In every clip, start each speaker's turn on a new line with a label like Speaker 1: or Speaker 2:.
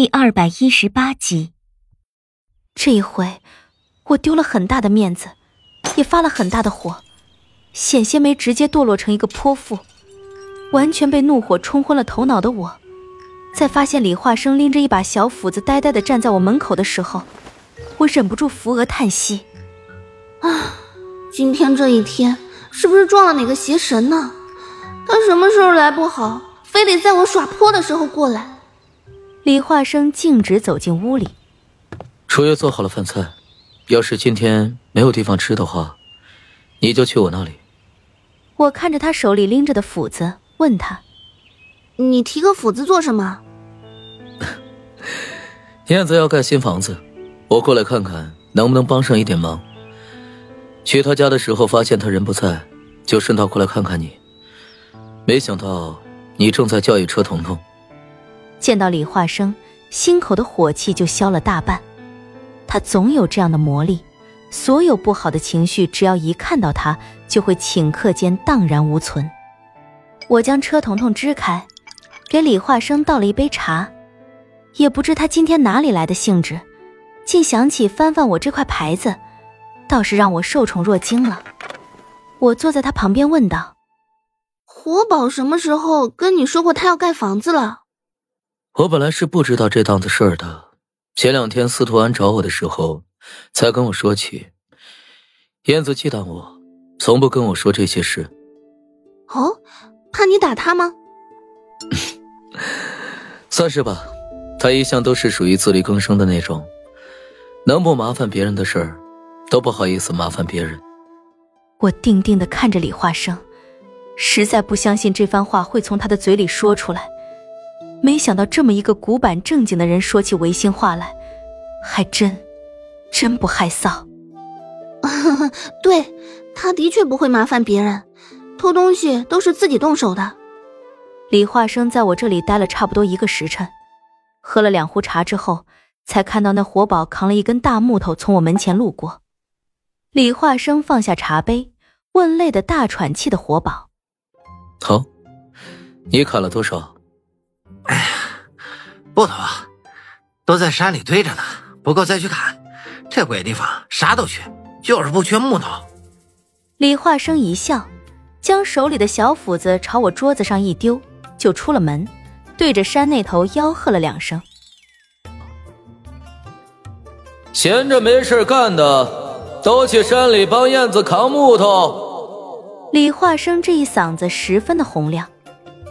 Speaker 1: 第二百一十八集，
Speaker 2: 这一回我丢了很大的面子，也发了很大的火，险些没直接堕落成一个泼妇。完全被怒火冲昏了头脑的我，在发现李化生拎着一把小斧子呆呆的站在我门口的时候，我忍不住扶额叹息：“
Speaker 3: 啊，今天这一天是不是撞了哪个邪神呢？他什么时候来不好，非得在我耍泼的时候过来。”
Speaker 2: 李化生径直走进屋里。
Speaker 4: 楚月做好了饭菜，要是今天没有地方吃的话，你就去我那里。
Speaker 2: 我看着他手里拎着的斧子，问他：“
Speaker 3: 你提个斧子做什么？”
Speaker 4: 燕子要盖新房子，我过来看看能不能帮上一点忙。去他家的时候发现他人不在，就顺道过来看看你。没想到你正在教育车彤彤。
Speaker 2: 见到李化生，心口的火气就消了大半。他总有这样的魔力，所有不好的情绪，只要一看到他，就会顷刻间荡然无存。我将车彤彤支开，给李化生倒了一杯茶。也不知他今天哪里来的兴致，竟想起翻翻我这块牌子，倒是让我受宠若惊了。我坐在他旁边问道：“
Speaker 3: 活宝什么时候跟你说过他要盖房子了？”
Speaker 4: 我本来是不知道这档子事儿的，前两天司徒安找我的时候，才跟我说起。燕子忌惮我，从不跟我说这些事。
Speaker 3: 哦，怕你打他吗？
Speaker 4: 算是吧，他一向都是属于自力更生的那种，能不麻烦别人的事儿，都不好意思麻烦别人。
Speaker 2: 我定定的看着李化生，实在不相信这番话会从他的嘴里说出来。没想到这么一个古板正经的人说起违心话来，还真，真不害臊。
Speaker 3: 对，他的确不会麻烦别人，偷东西都是自己动手的。
Speaker 2: 李化生在我这里待了差不多一个时辰，喝了两壶茶之后，才看到那活宝扛了一根大木头从我门前路过。李化生放下茶杯，问累得大喘气的活宝：“
Speaker 4: 好，你砍了多少？”
Speaker 5: 哎呀，不多，都在山里堆着呢，不够再去砍。这鬼地方啥都缺，就是不缺木头。
Speaker 2: 李化生一笑，将手里的小斧子朝我桌子上一丢，就出了门，对着山那头吆喝了两声：“
Speaker 4: 闲着没事干的，都去山里帮燕子扛木头。”
Speaker 2: 李化生这一嗓子十分的洪亮。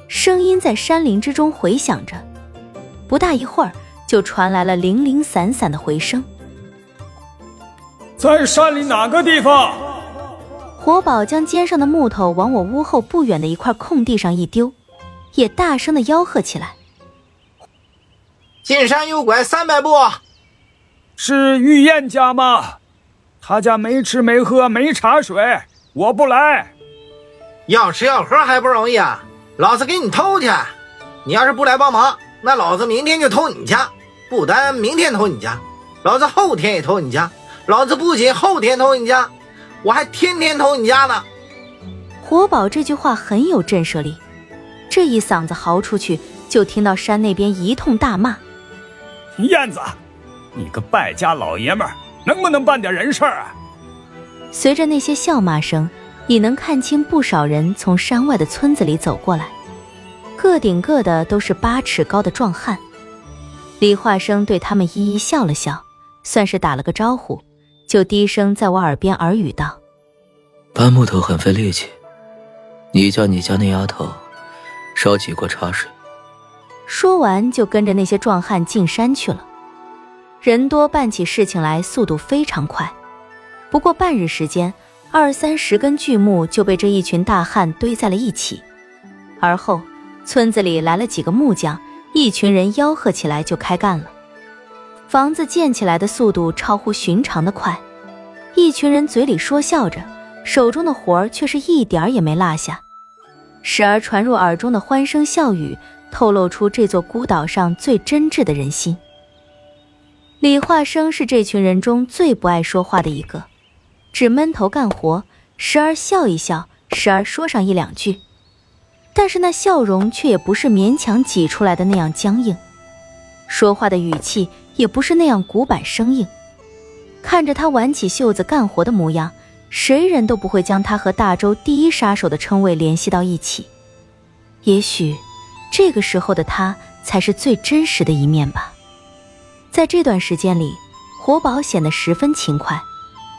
Speaker 2: 声音在山林之中回响着，不大一会儿，就传来了零零散散的回声。
Speaker 6: 在山里哪个地方？
Speaker 2: 活宝将肩上的木头往我屋后不远的一块空地上一丢，也大声的吆喝起来：“
Speaker 5: 进山右拐三百步。”
Speaker 6: 是玉燕家吗？他家没吃没喝没茶水，我不来。
Speaker 5: 要吃要喝还不容易啊！老子给你偷去！你要是不来帮忙，那老子明天就偷你家。不单明天偷你家，老子后天也偷你家。老子不仅后天偷你家，我还天天偷你家呢。
Speaker 2: 活宝这句话很有震慑力，这一嗓子嚎出去，就听到山那边一通大骂：“
Speaker 6: 燕子，你个败家老爷们儿，能不能办点人事儿啊？”
Speaker 2: 随着那些笑骂声。已能看清不少人从山外的村子里走过来，个顶个的都是八尺高的壮汉。李化生对他们一一笑了笑，算是打了个招呼，就低声在我耳边耳语道：“
Speaker 4: 搬木头很费力气，你叫你家那丫头烧几锅茶水。”
Speaker 2: 说完就跟着那些壮汉进山去了。人多办起事情来速度非常快，不过半日时间。二三十根巨木就被这一群大汉堆在了一起，而后村子里来了几个木匠，一群人吆喝起来就开干了。房子建起来的速度超乎寻常的快，一群人嘴里说笑着，手中的活儿却是一点儿也没落下，时而传入耳中的欢声笑语，透露出这座孤岛上最真挚的人心。李化生是这群人中最不爱说话的一个。只闷头干活，时而笑一笑，时而说上一两句，但是那笑容却也不是勉强挤出来的那样僵硬。说话的语气也不是那样古板生硬。看着他挽起袖子干活的模样，谁人都不会将他和大周第一杀手的称谓联系到一起。也许，这个时候的他才是最真实的一面吧。在这段时间里，活宝显得十分勤快，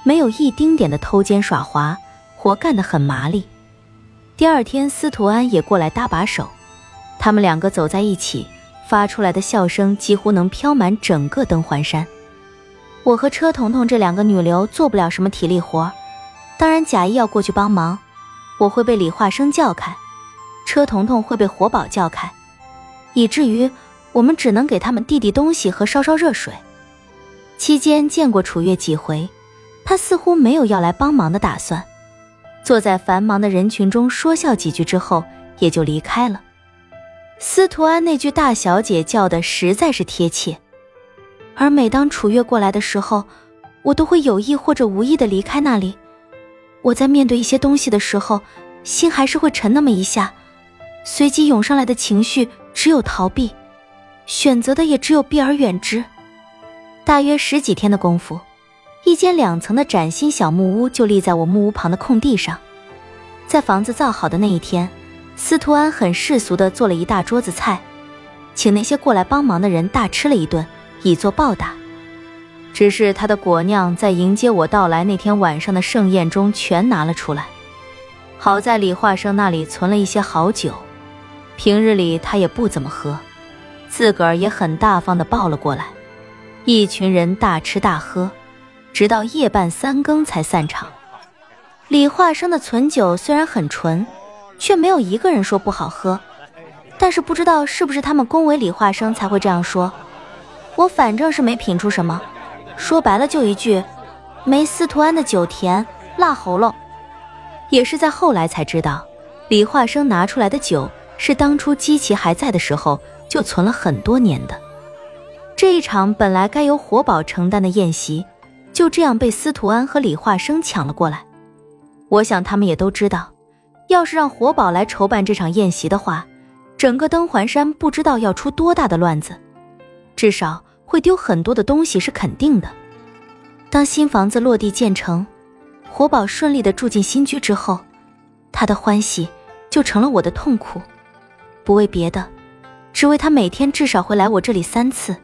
Speaker 2: 没有一丁点的偷奸耍滑，活干得很麻利。第二天，司徒安也过来搭把手，他们两个走在一起，发出来的笑声几乎能飘满整个登环山。我和车彤彤这两个女流做不了什么体力活，当然贾谊要过去帮忙，我会被李化生叫开，车彤彤会被活宝叫开，以至于我们只能给他们递递东西和烧烧热水。期间见过楚月几回，他似乎没有要来帮忙的打算。坐在繁忙的人群中说笑几句之后，也就离开了。司徒安那句“大小姐”叫的实在是贴切，而每当楚月过来的时候，我都会有意或者无意的离开那里。我在面对一些东西的时候，心还是会沉那么一下，随即涌上来的情绪只有逃避，选择的也只有避而远之。大约十几天的功夫。一间两层的崭新小木屋就立在我木屋旁的空地上，在房子造好的那一天，司徒安很世俗的做了一大桌子菜，请那些过来帮忙的人大吃了一顿，以作报答。只是他的果酿在迎接我到来那天晚上的盛宴中全拿了出来，好在李化生那里存了一些好酒，平日里他也不怎么喝，自个儿也很大方的抱了过来，一群人大吃大喝。直到夜半三更才散场。李化生的存酒虽然很纯，却没有一个人说不好喝。但是不知道是不是他们恭维李化生才会这样说。我反正是没品出什么，说白了就一句，没司徒安的酒甜，辣喉咙。也是在后来才知道，李化生拿出来的酒是当初姬奇还在的时候就存了很多年的。这一场本来该由活宝承担的宴席。就这样被司徒安和李化生抢了过来。我想他们也都知道，要是让活宝来筹办这场宴席的话，整个登环山不知道要出多大的乱子，至少会丢很多的东西是肯定的。当新房子落地建成，活宝顺利的住进新居之后，他的欢喜就成了我的痛苦。不为别的，只为他每天至少会来我这里三次。